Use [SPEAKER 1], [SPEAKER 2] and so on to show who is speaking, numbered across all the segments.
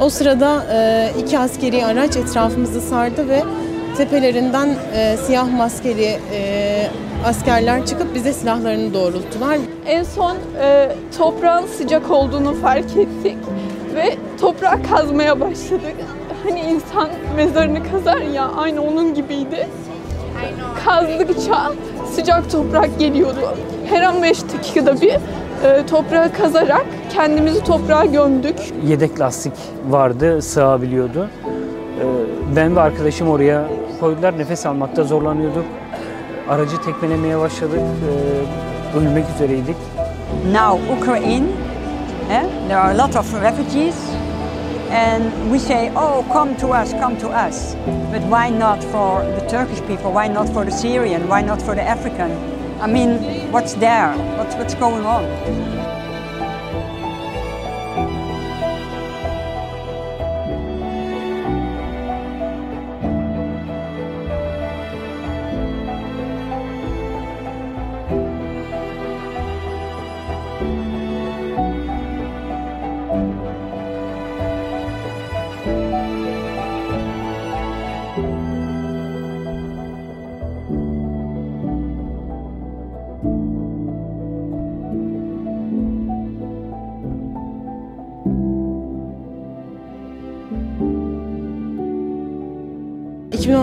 [SPEAKER 1] O sırada e, iki askeri araç etrafımızı sardı ve tepelerinden e, siyah maskeli e, askerler çıkıp bize silahlarını doğrulttular.
[SPEAKER 2] En son e, toprağın sıcak olduğunu fark ettik ve toprağı kazmaya başladık. Hani insan mezarını kazar ya aynı onun gibiydi. Kazdıkça sıcak toprak geliyordu. Her an 5 dakikada bir toprağı kazarak kendimizi toprağa gömdük.
[SPEAKER 3] Yedek lastik vardı, sığabiliyordu. Ee, Ben ve arkadaşım oraya koydular. Nefes almakta zorlanıyorduk. Aracı tekmelemeye başladık. Ee, Ölmek üzereydik.
[SPEAKER 4] now Ukraine. eh, there are a lot of refugees, and we say, "Oh, come to us, come to us." But why not for the Turkish people? Why not for the Syrian? Why not for the African? I mean, what's there? What's what's going on?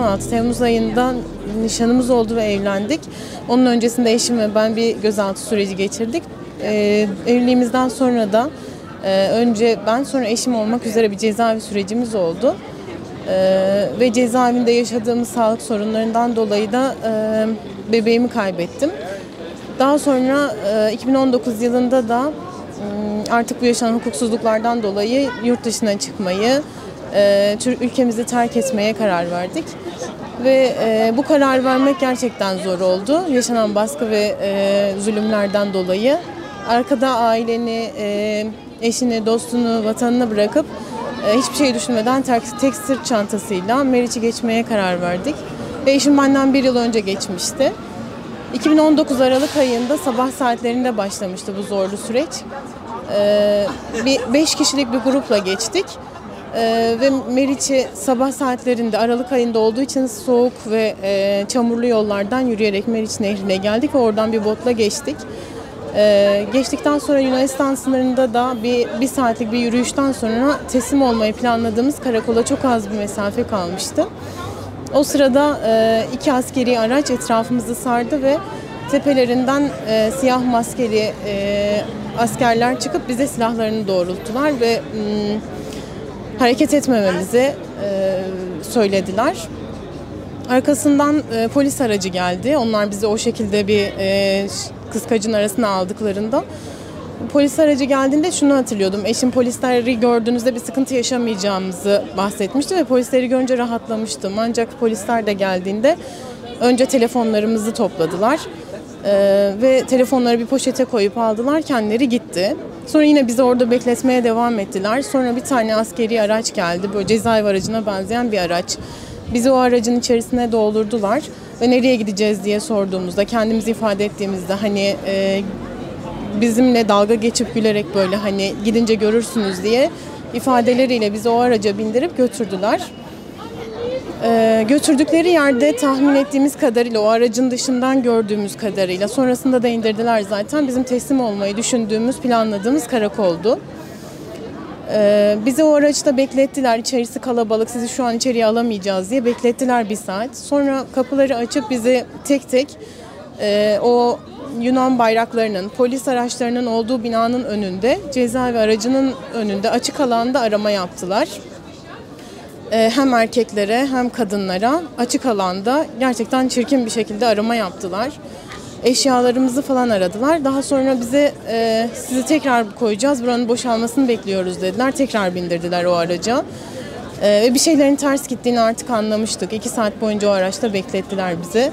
[SPEAKER 1] Ee, 2016 Temmuz ayında nişanımız oldu ve evlendik. Onun öncesinde eşim ve ben bir gözaltı süreci geçirdik. Ee, evliliğimizden sonra da e, önce ben sonra eşim olmak üzere bir cezaevi sürecimiz oldu. Ee, ve cezaevinde yaşadığımız sağlık sorunlarından dolayı da e, bebeğimi kaybettim. Daha sonra e, 2019 yılında da artık bu yaşanan hukuksuzluklardan dolayı yurt dışına çıkmayı, e, ülkemizi terk etmeye karar verdik. Ve e, bu karar vermek gerçekten zor oldu. Yaşanan baskı ve e, zulümlerden dolayı. Arkada aileni, e, eşini, dostunu, vatanını bırakıp e, hiçbir şey düşünmeden tek, tek sırt çantasıyla Meriç'i geçmeye karar verdik. Ve eşim benden bir yıl önce geçmişti. 2019 Aralık ayında sabah saatlerinde başlamıştı bu zorlu süreç. Ee, bir beş kişilik bir grupla geçtik. Ee, ve Meriç'i sabah saatlerinde Aralık ayında olduğu için soğuk ve e, çamurlu yollardan yürüyerek Meriç Nehri'ne geldik oradan bir botla geçtik. Ee, geçtikten sonra Yunanistan sınırında da bir, bir saatlik bir yürüyüşten sonra teslim olmayı planladığımız karakola çok az bir mesafe kalmıştı. O sırada e, iki askeri araç etrafımızı sardı ve tepelerinden e, siyah maskeli e, askerler çıkıp bize silahlarını doğrulttular ve m, hareket etmememizi e, söylediler. Arkasından e, polis aracı geldi. Onlar bizi o şekilde bir e, kıskacın arasına aldıklarında Polis aracı geldiğinde şunu hatırlıyordum. Eşim polisleri gördüğünüzde bir sıkıntı yaşamayacağımızı bahsetmişti ve polisleri görünce rahatlamıştım. Ancak polisler de geldiğinde önce telefonlarımızı topladılar. Ee, ve telefonları bir poşete koyup aldılar. Kendileri gitti. Sonra yine bizi orada bekletmeye devam ettiler. Sonra bir tane askeri araç geldi. Böyle cezaevi aracına benzeyen bir araç. Bizi o aracın içerisine doldurdular. Ve nereye gideceğiz diye sorduğumuzda, kendimizi ifade ettiğimizde hani e, bizimle dalga geçip gülerek böyle hani gidince görürsünüz diye ifadeleriyle bizi o araca bindirip götürdüler. Ee, götürdükleri yerde tahmin ettiğimiz kadarıyla o aracın dışından gördüğümüz kadarıyla sonrasında da indirdiler zaten bizim teslim olmayı düşündüğümüz planladığımız karakoldu. Ee, bizi o araçta beklettiler içerisi kalabalık sizi şu an içeriye alamayacağız diye beklettiler bir saat. Sonra kapıları açıp bizi tek tek e, o Yunan bayraklarının, polis araçlarının olduğu binanın önünde, cezaevi aracının önünde açık alanda arama yaptılar. Ee, hem erkeklere hem kadınlara açık alanda gerçekten çirkin bir şekilde arama yaptılar. Eşyalarımızı falan aradılar. Daha sonra bize e, sizi tekrar koyacağız, buranın boşalmasını bekliyoruz dediler. Tekrar bindirdiler o araca. Ee, ve bir şeylerin ters gittiğini artık anlamıştık. İki saat boyunca o araçta beklettiler bizi.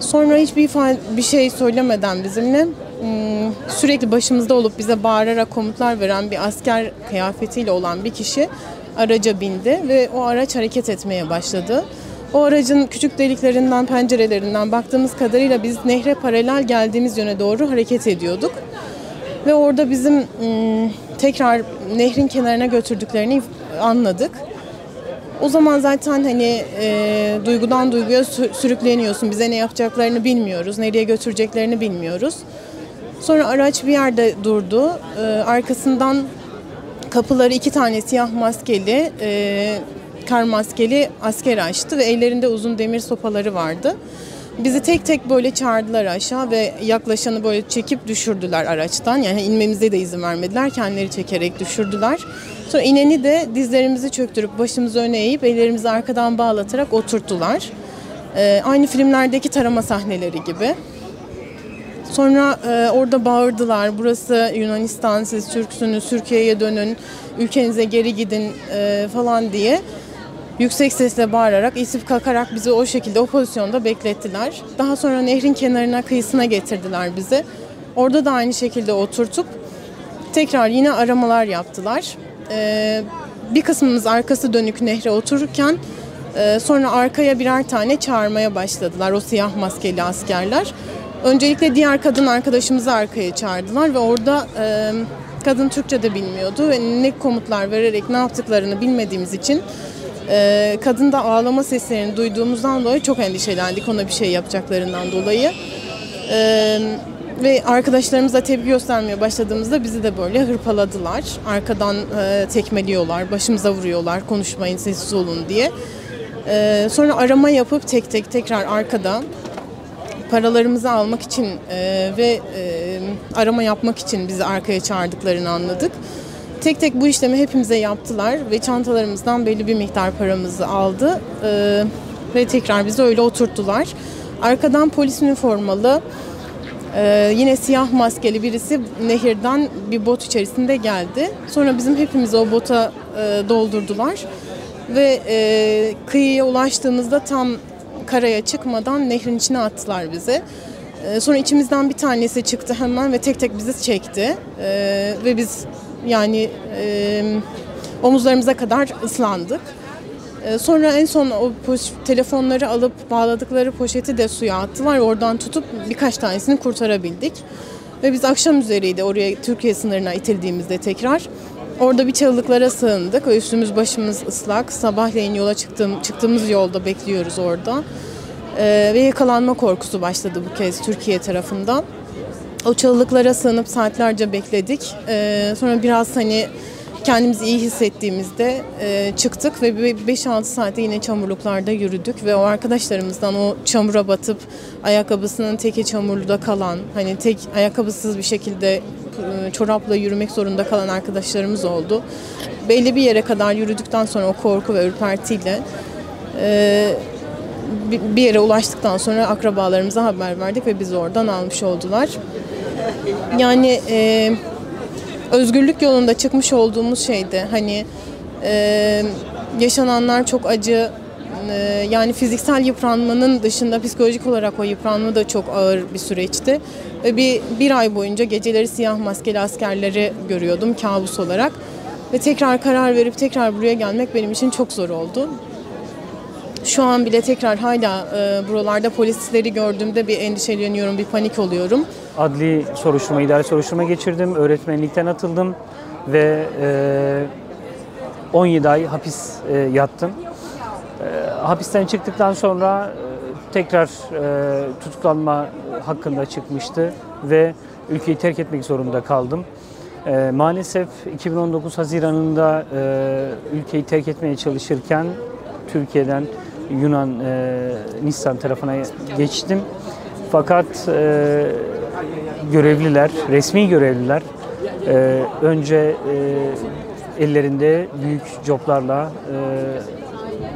[SPEAKER 1] Sonra hiçbir bir şey söylemeden bizimle hmm, sürekli başımızda olup bize bağırarak komutlar veren bir asker kıyafetiyle olan bir kişi araca bindi ve o araç hareket etmeye başladı. O aracın küçük deliklerinden, pencerelerinden baktığımız kadarıyla biz nehre paralel geldiğimiz yöne doğru hareket ediyorduk. Ve orada bizim ım, tekrar nehrin kenarına götürdüklerini anladık. O zaman zaten hani e, duygudan duyguya sü- sürükleniyorsun. Bize ne yapacaklarını bilmiyoruz, nereye götüreceklerini bilmiyoruz. Sonra araç bir yerde durdu. E, arkasından kapıları iki tane siyah maskeli, e, kar maskeli asker açtı ve ellerinde uzun demir sopaları vardı. Bizi tek tek böyle çağırdılar aşağı ve yaklaşanı böyle çekip düşürdüler araçtan. Yani inmemize de izin vermediler. Kendileri çekerek düşürdüler. Sonra ineni de dizlerimizi çöktürüp başımızı öne eğip ellerimizi arkadan bağlatarak oturttular. E, aynı filmlerdeki tarama sahneleri gibi. Sonra e, orada bağırdılar. Burası Yunanistan, siz Türksünüz, Türkiye'ye dönün, ülkenize geri gidin e, falan diye yüksek sesle bağırarak, itip kalkarak bizi o şekilde o pozisyonda beklettiler. Daha sonra nehrin kenarına, kıyısına getirdiler bizi. Orada da aynı şekilde oturtup tekrar yine aramalar yaptılar. E, bir kısmımız arkası dönük nehre otururken e, sonra arkaya birer tane çağırmaya başladılar o siyah maskeli askerler. Öncelikle diğer kadın arkadaşımızı arkaya çağırdılar ve orada e, kadın Türkçe de bilmiyordu ve ne komutlar vererek ne yaptıklarını bilmediğimiz için e, kadın da ağlama seslerini duyduğumuzdan dolayı çok endişelendik ona bir şey yapacaklarından dolayı. E, ve arkadaşlarımıza tepki göstermeye başladığımızda bizi de böyle hırpaladılar. Arkadan e, tekmeliyorlar, başımıza vuruyorlar, konuşmayın sessiz olun diye. E, sonra arama yapıp tek tek tekrar arkada paralarımızı almak için e, ve e, arama yapmak için bizi arkaya çağırdıklarını anladık. Tek tek bu işlemi hepimize yaptılar ve çantalarımızdan belli bir miktar paramızı aldı e, ve tekrar bizi öyle oturttular. Arkadan polis üniformalı e, yine siyah maskeli birisi nehirden bir bot içerisinde geldi. Sonra bizim hepimizi o bota e, doldurdular ve e, kıyıya ulaştığımızda tam karaya çıkmadan nehrin içine attılar bizi. Ee, Sonra içimizden bir tanesi çıktı hemen ve tek tek bizi çekti. Ee, ve biz yani e, omuzlarımıza kadar ıslandık. Ee, Sonra en son o poş- telefonları alıp bağladıkları poşeti de suya attılar. Oradan tutup birkaç tanesini kurtarabildik. Ve biz akşam üzeriydi oraya Türkiye sınırına itildiğimizde tekrar. Orada bir çalılıklara sığındık. Üstümüz başımız ıslak. Sabahleyin yola çıktığım, çıktığımız yolda bekliyoruz orada. Ee, ve yakalanma korkusu başladı bu kez Türkiye tarafından. O çalılıklara sığınıp saatlerce bekledik. Ee, sonra biraz hani kendimizi iyi hissettiğimizde e, çıktık ve bir 5-6 saatte yine çamurluklarda yürüdük ve o arkadaşlarımızdan o çamura batıp ayakkabısının teki çamurluda kalan hani tek ayakkabısız bir şekilde çorapla yürümek zorunda kalan arkadaşlarımız oldu. Belli bir yere kadar yürüdükten sonra o korku ve ürpertiyle e, bir yere ulaştıktan sonra akrabalarımıza haber verdik ve bizi oradan almış oldular. Yani e, özgürlük yolunda çıkmış olduğumuz şeydi. Hani e, yaşananlar çok acı. E, yani fiziksel yıpranmanın dışında psikolojik olarak o yıpranma da çok ağır bir süreçti. Bir, bir ay boyunca geceleri siyah maskeli askerleri görüyordum kabus olarak. Ve tekrar karar verip tekrar buraya gelmek benim için çok zor oldu. Şu an bile tekrar hala e, buralarda polisleri gördüğümde bir endişeleniyorum, bir panik oluyorum.
[SPEAKER 3] Adli soruşturma, idari soruşturma geçirdim. Öğretmenlikten atıldım ve e, 17 ay hapis e, yattım. Hapisten çıktıktan sonra e, tekrar e, tutuklanma hakkında çıkmıştı ve ülkeyi terk etmek zorunda kaldım. E, maalesef 2019 Haziran'ında e, ülkeyi terk etmeye çalışırken Türkiye'den Yunan Nisan tarafına geçtim. Fakat görevliler, resmi görevliler önce ellerinde büyük coplarla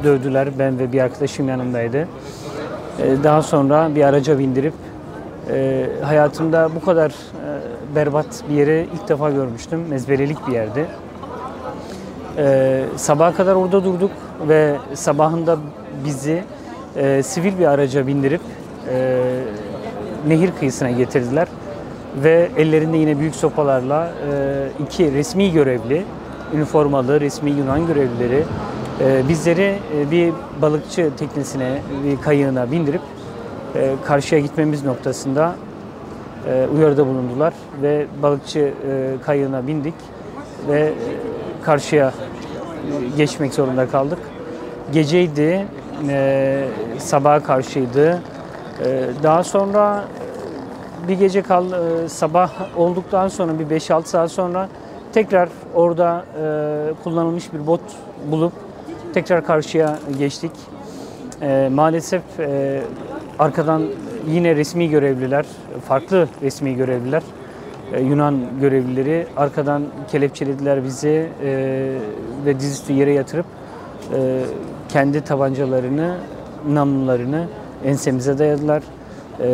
[SPEAKER 3] dövdüler. Ben ve bir arkadaşım yanımdaydı. E, daha sonra bir araca bindirip e, hayatımda bu kadar e, berbat bir yeri ilk defa görmüştüm. Mezbelelik bir yerdi. Sabaha kadar orada durduk ve sabahında bizi sivil bir araca bindirip nehir kıyısına getirdiler ve ellerinde yine büyük sopalarla iki resmi görevli, üniformalı resmi Yunan görevlileri bizleri e, bir balıkçı teknesine, bir kayığına bindirip e, karşıya gitmemiz noktasında e, uyarıda bulundular ve balıkçı kayığına bindik ve karşıya geçmek zorunda kaldık. Geceydi, sabaha karşıydı. Daha sonra bir gece kal sabah olduktan sonra bir 5-6 saat sonra tekrar orada kullanılmış bir bot bulup tekrar karşıya geçtik. E, maalesef e, arkadan yine resmi görevliler, farklı resmi görevliler, e, Yunan görevlileri arkadan kelepçelediler bizi e, ve dizüstü yere yatırıp e, kendi tabancalarını, namlularını ensemize dayadılar. E,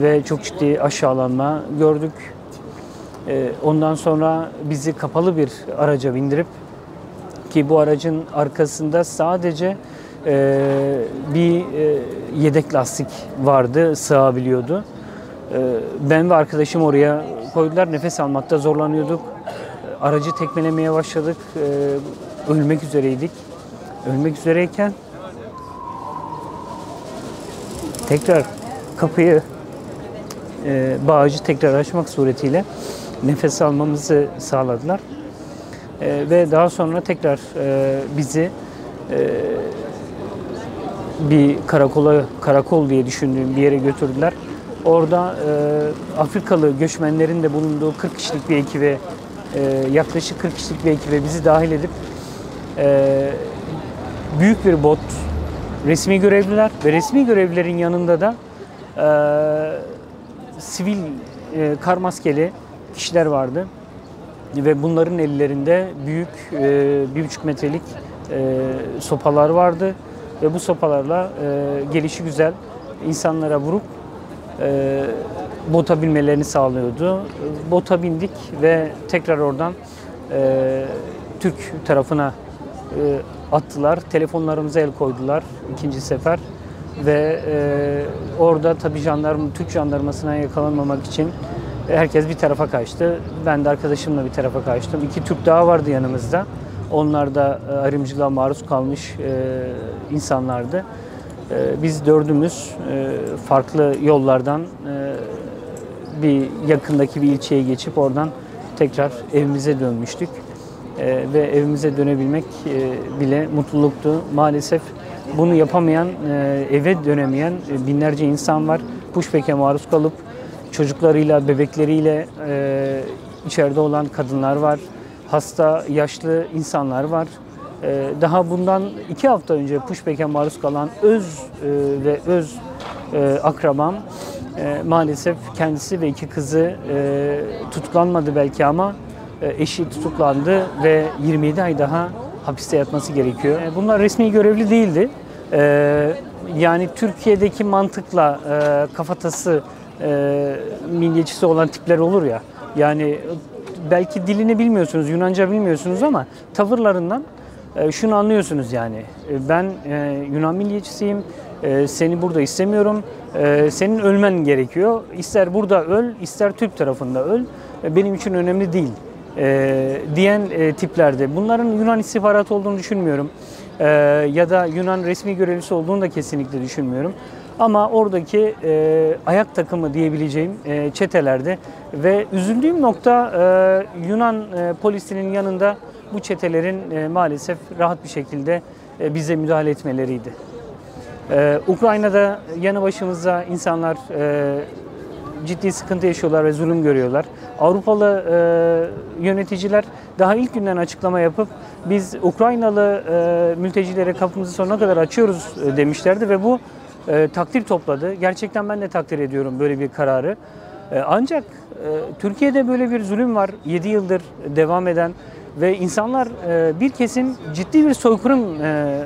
[SPEAKER 3] ve çok ciddi aşağılanma gördük. E, ondan sonra bizi kapalı bir araca bindirip ki bu aracın arkasında sadece e, bir e, yedek lastik vardı, sığabiliyordu. E, ben ve arkadaşım oraya koydular, nefes almakta zorlanıyorduk. Aracı tekmelemeye başladık, e, ölmek üzereydik. Ölmek üzereyken tekrar kapıyı e, bağcı tekrar açmak suretiyle nefes almamızı sağladılar. E, ve daha sonra tekrar e, bizi e, bir karakola, karakol diye düşündüğüm bir yere götürdüler. Orada e, Afrikalı göçmenlerin de bulunduğu 40 kişilik bir ekibe, e, yaklaşık 40 kişilik bir ekibe bizi dahil edip e, büyük bir bot, resmi görevliler ve resmi görevlilerin yanında da e, sivil e, kar maskeli kişiler vardı ve bunların ellerinde büyük e, bir buçuk metrelik e, sopalar vardı ve bu sopalarla e, gelişi güzel insanlara vurup bota binmelerini sağlıyordu. Bota bindik ve tekrar oradan Türk tarafına attılar. Telefonlarımıza el koydular ikinci sefer ve orada tabii jandarma, Türk jandarmasına yakalanmamak için herkes bir tarafa kaçtı. Ben de arkadaşımla bir tarafa kaçtım. İki Türk daha vardı yanımızda. Onlar da e, ayrımcılığa maruz kalmış e, insanlardı. E, biz dördümüz farklı yollardan bir yakındaki bir ilçeye geçip oradan tekrar evimize dönmüştük. Ve evimize dönebilmek bile mutluluktu. Maalesef bunu yapamayan, eve dönemeyen binlerce insan var. Pushback'e maruz kalıp çocuklarıyla, bebekleriyle e, içeride olan kadınlar var. Hasta, yaşlı insanlar var. E, daha bundan iki hafta önce pushback'e maruz kalan öz e, ve öz e, akrabam e, maalesef kendisi ve iki kızı e, tutuklanmadı belki ama e, eşi tutuklandı ve 27 ay daha hapiste yatması gerekiyor. E, Bunlar resmi görevli değildi. E, Yani Türkiye'deki mantıkla e, kafatası e, milliyetçisi olan tipler olur ya. Yani belki dilini bilmiyorsunuz, Yunanca bilmiyorsunuz ama tavırlarından e, şunu anlıyorsunuz yani. E, Ben e, Yunan milliyetçisiyim, e, seni burada istemiyorum, e, senin ölmen gerekiyor. İster burada öl, ister Türk tarafında öl, E, benim için önemli değil e, diyen e, tiplerde. Bunların Yunan istihbaratı olduğunu düşünmüyorum. E, ya da Yunan resmi görevlisi olduğunu da kesinlikle düşünmüyorum. Ama oradaki e, ayak takımı diyebileceğim e, çetelerde ve üzüldüğüm nokta e, Yunan e, polisinin yanında bu çetelerin e, maalesef rahat bir şekilde e, bize müdahale etmeleriydi. Ee, Ukrayna'da yanı başımızda insanlar e, ciddi sıkıntı yaşıyorlar ve zulüm görüyorlar. Avrupalı e, yöneticiler daha ilk günden açıklama yapıp biz Ukraynalı e, mültecilere kapımızı sonuna kadar açıyoruz e, demişlerdi ve bu e, takdir topladı. Gerçekten ben de takdir ediyorum böyle bir kararı. E, ancak e, Türkiye'de böyle bir zulüm var 7 yıldır devam eden ve insanlar e, bir kesim ciddi bir soykırım e,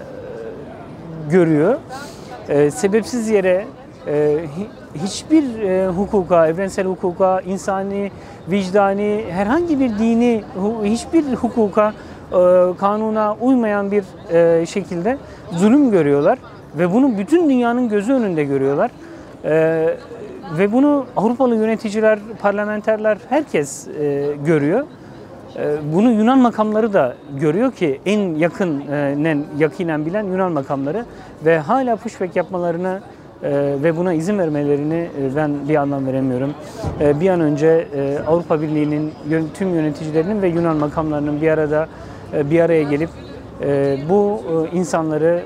[SPEAKER 3] görüyor. E, sebepsiz yere e, hi- hiçbir e, hukuka, evrensel hukuka, insani, vicdani, herhangi bir dini, hu- hiçbir hukuka, e, kanuna uymayan bir e, şekilde zulüm görüyorlar ve bunu bütün dünyanın gözü önünde görüyorlar. E, ve bunu Avrupalı yöneticiler, parlamenterler herkes e, görüyor. Ee, Bunu Yunan makamları da görüyor ki en yakın, e, yakinen bilen Yunan makamları ve hala pushback yapmalarını E, ve buna izin vermelerini e, ben bir anlam veremiyorum. E, bir an önce e, Avrupa Birliği'nin tüm yöneticilerinin ve Yunan makamlarının bir arada e, bir araya gelip e, bu e, insanları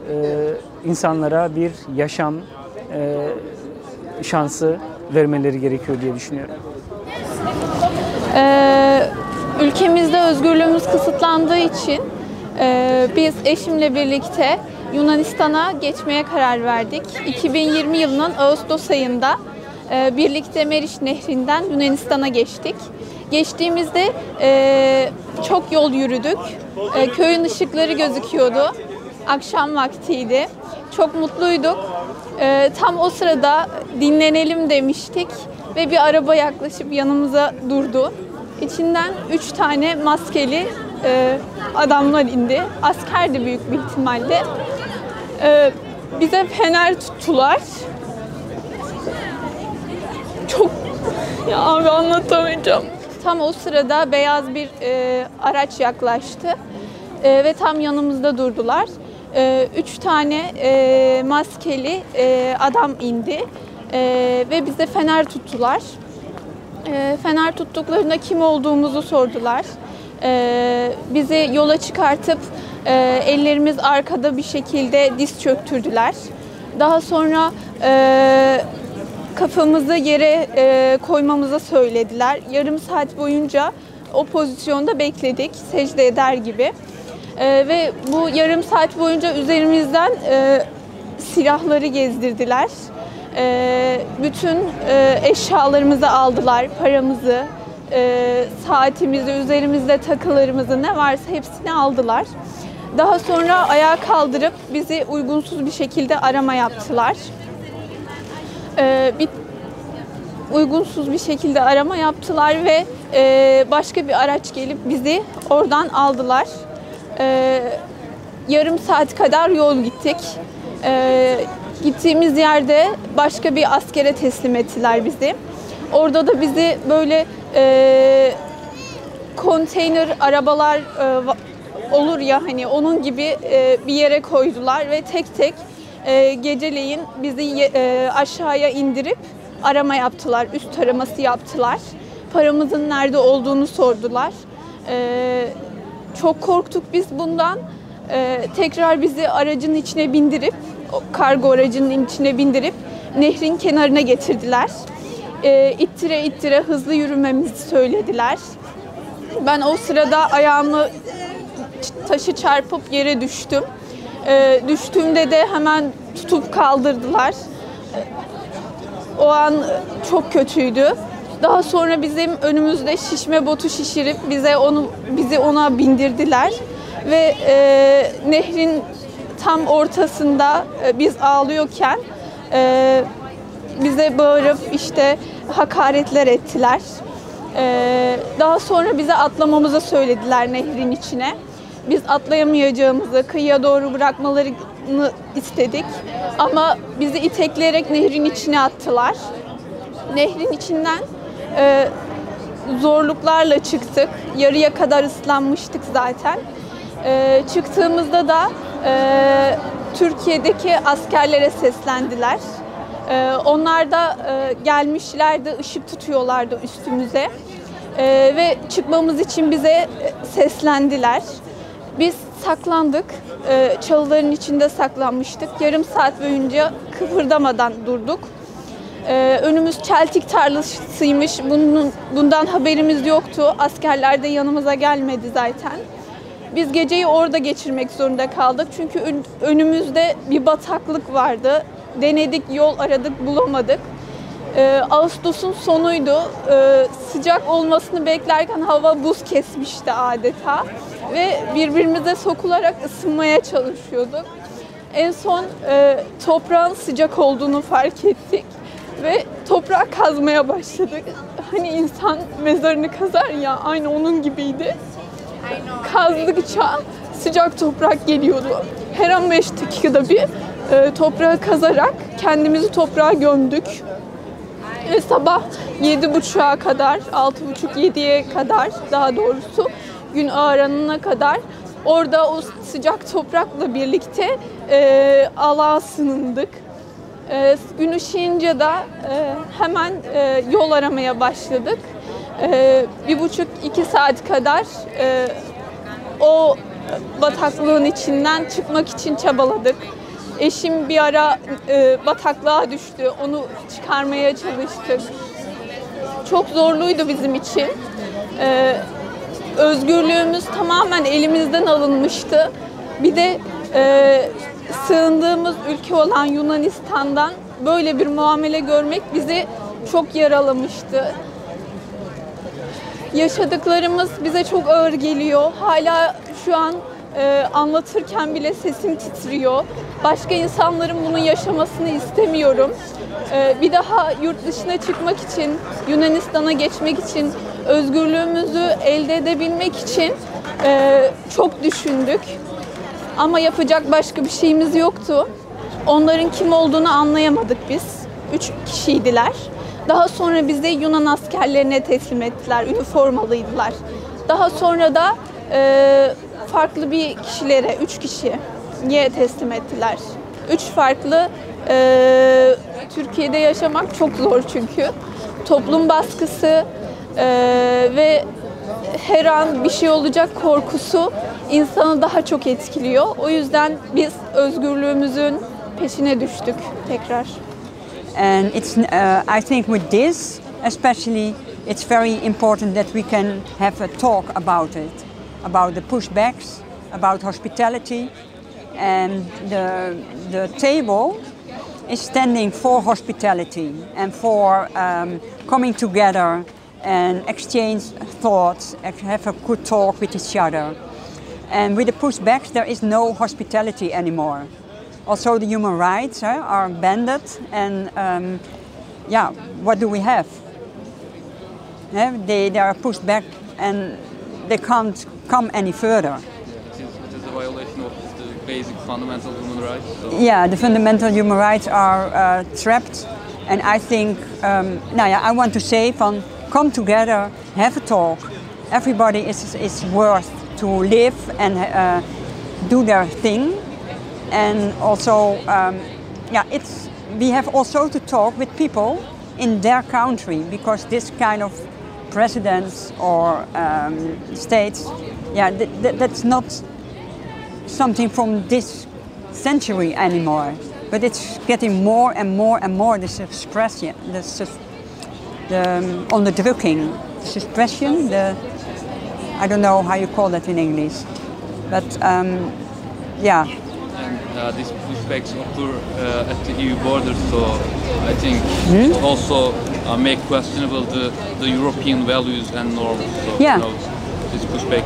[SPEAKER 3] e, insanlara bir yaşam e, şansı vermeleri gerekiyor diye düşünüyorum.
[SPEAKER 2] Ee, ülkemizde özgürlüğümüz kısıtlandığı için e, biz eşimle birlikte Yunanistan'a geçmeye karar verdik. 2020 yılının Ağustos ayında e, birlikte Meriç Nehri'nden Yunanistan'a geçtik. Geçtiğimizde e, çok yol yürüdük. E, köyün ışıkları gözüküyordu. Akşam vaktiydi. Çok mutluyduk. E, tam o sırada dinlenelim demiştik ve bir araba yaklaşıp yanımıza durdu. İçinden üç tane maskeli e, adamlar indi. Askerdi büyük bir ihtimalle. E, bize fener tuttular. Çok ya abi anlatamayacağım. Tam o sırada beyaz bir e, araç yaklaştı E, ve tam yanımızda durdular. E, üç tane e, maskeli e, adam indi E, ve bize fener tuttular. E, fener tuttuklarında kim olduğumuzu sordular. E, bizi yola çıkartıp e, ellerimiz arkada bir şekilde diz çöktürdüler. Daha sonra e, kafamızı yere e, koymamızı söylediler. Yarım saat boyunca o pozisyonda bekledik, secde eder gibi. E, ve bu yarım saat boyunca üzerimizden e, silahları gezdirdiler. E, bütün e, eşyalarımızı aldılar, paramızı, e, saatimizi, üzerimizde takılarımızı ne varsa hepsini aldılar. Daha sonra ayağa kaldırıp bizi uygunsuz bir şekilde arama yaptılar. Ee, bir uygunsuz bir şekilde arama yaptılar ve e, başka bir araç gelip bizi oradan aldılar. Ee, yarım saat kadar yol gittik. Ee, gittiğimiz yerde başka bir askere teslim ettiler bizi. Orada da bizi böyle e, konteyner arabalar e, olur ya hani onun gibi e, bir yere koydular ve tek tek e, geceleyin bizi e, aşağıya indirip arama yaptılar, üst taraması yaptılar. Paramızın nerede olduğunu sordular. E, çok korktuk biz bundan. E, tekrar bizi aracın içine bindirip, kargo aracının içine bindirip nehrin kenarına getirdiler. E, ittire ittire hızlı yürümemizi söylediler. Ben o sırada ayağımı taşı çarpıp yere düştüm. Ee, düştüğümde de hemen tutup kaldırdılar. O an çok kötüydü. Daha sonra bizim önümüzde şişme botu şişirip bize onu bizi ona bindirdiler ve e, nehrin tam ortasında e, biz ağlıyorken e, bize bağırıp işte hakaretler ettiler. Ee, daha sonra bize atlamamızı söylediler nehrin içine. Biz atlayamayacağımızı, kıyıya doğru bırakmalarını istedik. Ama bizi itekleyerek nehrin içine attılar. Nehrin içinden e, zorluklarla çıktık. Yarıya kadar ıslanmıştık zaten. E, çıktığımızda da e, Türkiye'deki askerlere seslendiler. Ee, onlar da e, gelmişlerdi, ışık tutuyorlardı üstümüze. Ee, ve çıkmamız için bize e, seslendiler. Biz saklandık, Ee, çalıların içinde saklanmıştık. Yarım saat boyunca kıpırdamadan durduk. Ee, önümüz çeltik tarlasıymış, bunun, bundan haberimiz yoktu. Askerler de yanımıza gelmedi zaten. Biz geceyi orada geçirmek zorunda kaldık. Çünkü ön- önümüzde bir bataklık vardı. Denedik, yol aradık, bulamadık. Ee, Ağustos'un sonuydu. Sıcak olmasını beklerken hava buz kesmişti adeta. Ve birbirimize sokularak ısınmaya çalışıyorduk. En son e, toprağın sıcak olduğunu fark ettik. Ve toprağı kazmaya başladık. Hani insan mezarını kazar ya, aynı onun gibiydi kazdıkça sıcak toprak geliyordu. Her 15 dakikada bir e, toprağı kazarak kendimizi toprağa gömdük. Ve sabah 7.30'a kadar, 6.30-7'ye kadar daha doğrusu gün ağaranına kadar orada o sıcak toprakla birlikte e, Allah'a sığındık. E, gün ışıyınca da e, hemen e, yol aramaya başladık. E, bir buçuk iki saat kadar e, o bataklığın içinden çıkmak için çabaladık. Eşim bir ara e, bataklığa düştü. Onu çıkarmaya çalıştık. Çok zorluydu bizim için. E, özgürlüğümüz tamamen elimizden alınmıştı. Bir de e, sığındığımız ülke olan Yunanistan'dan böyle bir muamele görmek bizi çok yaralamıştı. Yaşadıklarımız bize çok ağır geliyor. Hala şu an e, anlatırken bile sesim titriyor. Başka insanların bunu yaşamasını istemiyorum. E, bir daha yurt dışına çıkmak için, Yunanistan'a geçmek için, özgürlüğümüzü elde edebilmek için e, çok düşündük. Ama yapacak başka bir şeyimiz yoktu. Onların kim olduğunu anlayamadık biz. Üç kişiydiler. Daha sonra bizi Yunan askerlerine teslim ettiler. Üniformalıydılar. Daha sonra da e, farklı bir kişilere, üç kişiye teslim ettiler. Üç farklı e, Türkiye'de yaşamak çok zor çünkü. Toplum baskısı e, ve her an bir şey olacak korkusu insanı daha çok etkiliyor. O yüzden biz özgürlüğümüzün peşine düştük tekrar.
[SPEAKER 4] And it's, uh, I think with this, especially, it's very important that we can have a talk about it, about the pushbacks, about hospitality, and the the table is standing for hospitality and for um, coming together and exchange thoughts, have a good talk with each other. And with the pushbacks, there is no hospitality anymore. Also, the human rights eh, are banned, and um, yeah, what do we have? Eh, they, they are pushed back and they can't come any further.
[SPEAKER 5] It is, it is a violation of the basic fundamental human rights. So
[SPEAKER 4] Yeah, the fundamental human rights are uh, trapped, and I think, um, nou ja, I want to say, van come together, have a talk. Everybody is is worth to live and uh, do their thing, and also, um, yeah, it's we have also to talk with people in their country because this kind of presidents or um, states, yeah, th- th- that's not something from this century anymore. But it's getting more and more and more the suppression, the, sus- the um, onderdrukking, the suppression, the I don't know how you call that in English, but um, yeah,
[SPEAKER 5] uh, these pushbacks occur uh, at the EU border. So I think it also uh, make questionable the, the European values and norms. So,
[SPEAKER 4] Yeah.
[SPEAKER 5] You know.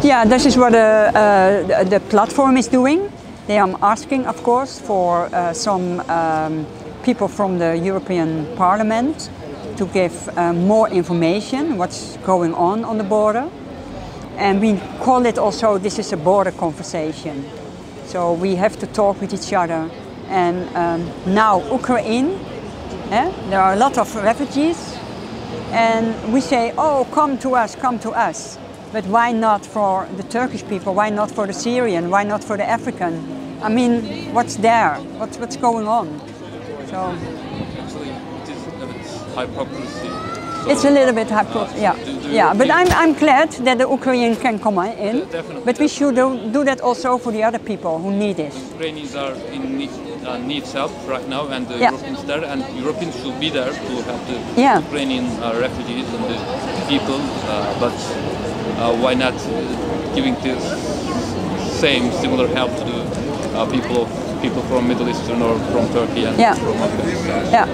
[SPEAKER 4] Yeah, this is what uh, uh, the, the platform is doing. They are asking, of course, for uh, some um, people from the European Parliament to give uh, more information what's going on on the border. And we call it also this is a border conversation. So we have to talk with each other. And um, now Ukraine, eh, there are a lot of refugees and we say, oh, come to us, come to us. But why not for the Turkish people? Why not for the Syrian? Why not for the African? I mean, what's there? What's, what's going on? So
[SPEAKER 5] Actually, it is hypocrisy. So
[SPEAKER 4] it's a little bit hypo- yeah, yeah. But I'm, I'm glad that the Ukraine can come in.
[SPEAKER 5] Definitely.
[SPEAKER 4] But we should do, do that also for the other people who need it.
[SPEAKER 5] Ukrainians are in need, uh, needs help right now, and the
[SPEAKER 4] Yeah.
[SPEAKER 5] Europeans there, and Europeans should be there to help the
[SPEAKER 4] Yeah.
[SPEAKER 5] Ukrainian uh, refugees and the people. Uh, but uh, why not giving the same similar help to the uh, people of people from Middle Eastern or from Turkey and
[SPEAKER 4] Yeah.
[SPEAKER 5] from Afghanistan?
[SPEAKER 4] Yeah.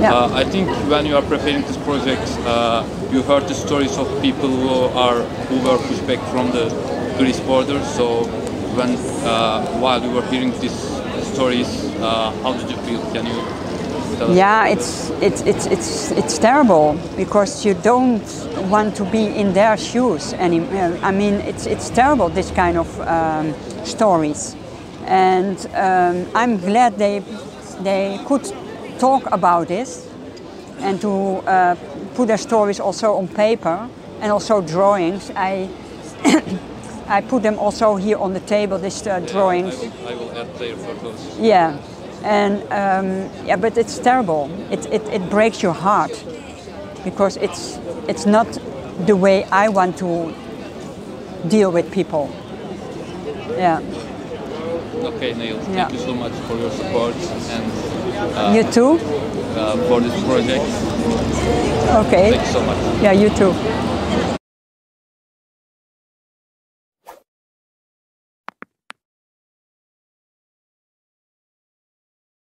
[SPEAKER 4] Yeah.
[SPEAKER 5] Uh, I think when you are preparing this project, uh, you heard the stories of people who are who were pushed back from the Greece border. So when uh, while you were hearing these stories, uh, how did you feel? Can you tell us?
[SPEAKER 4] Yeah, it's, it's, it's, it's, it's terrible because you don't want to be in their shoes anymore. I mean, it's, it's terrible, this kind of um, stories. And um, I'm glad they, they could talk about this and to uh, put their stories also on paper and also drawings. I, I put them also here on the table, these uh, drawings.
[SPEAKER 5] I will, I will add their photos.
[SPEAKER 4] Yeah, And um, yeah, but it's terrible. It, it, it breaks your heart because it's, it's not the way I want to deal with people. Yeah,
[SPEAKER 5] Okay, Neil, thank you so much for your support and
[SPEAKER 4] you too?
[SPEAKER 5] uh, for this project.
[SPEAKER 4] Okay.
[SPEAKER 5] Thank you so much.
[SPEAKER 4] Yeah, you too.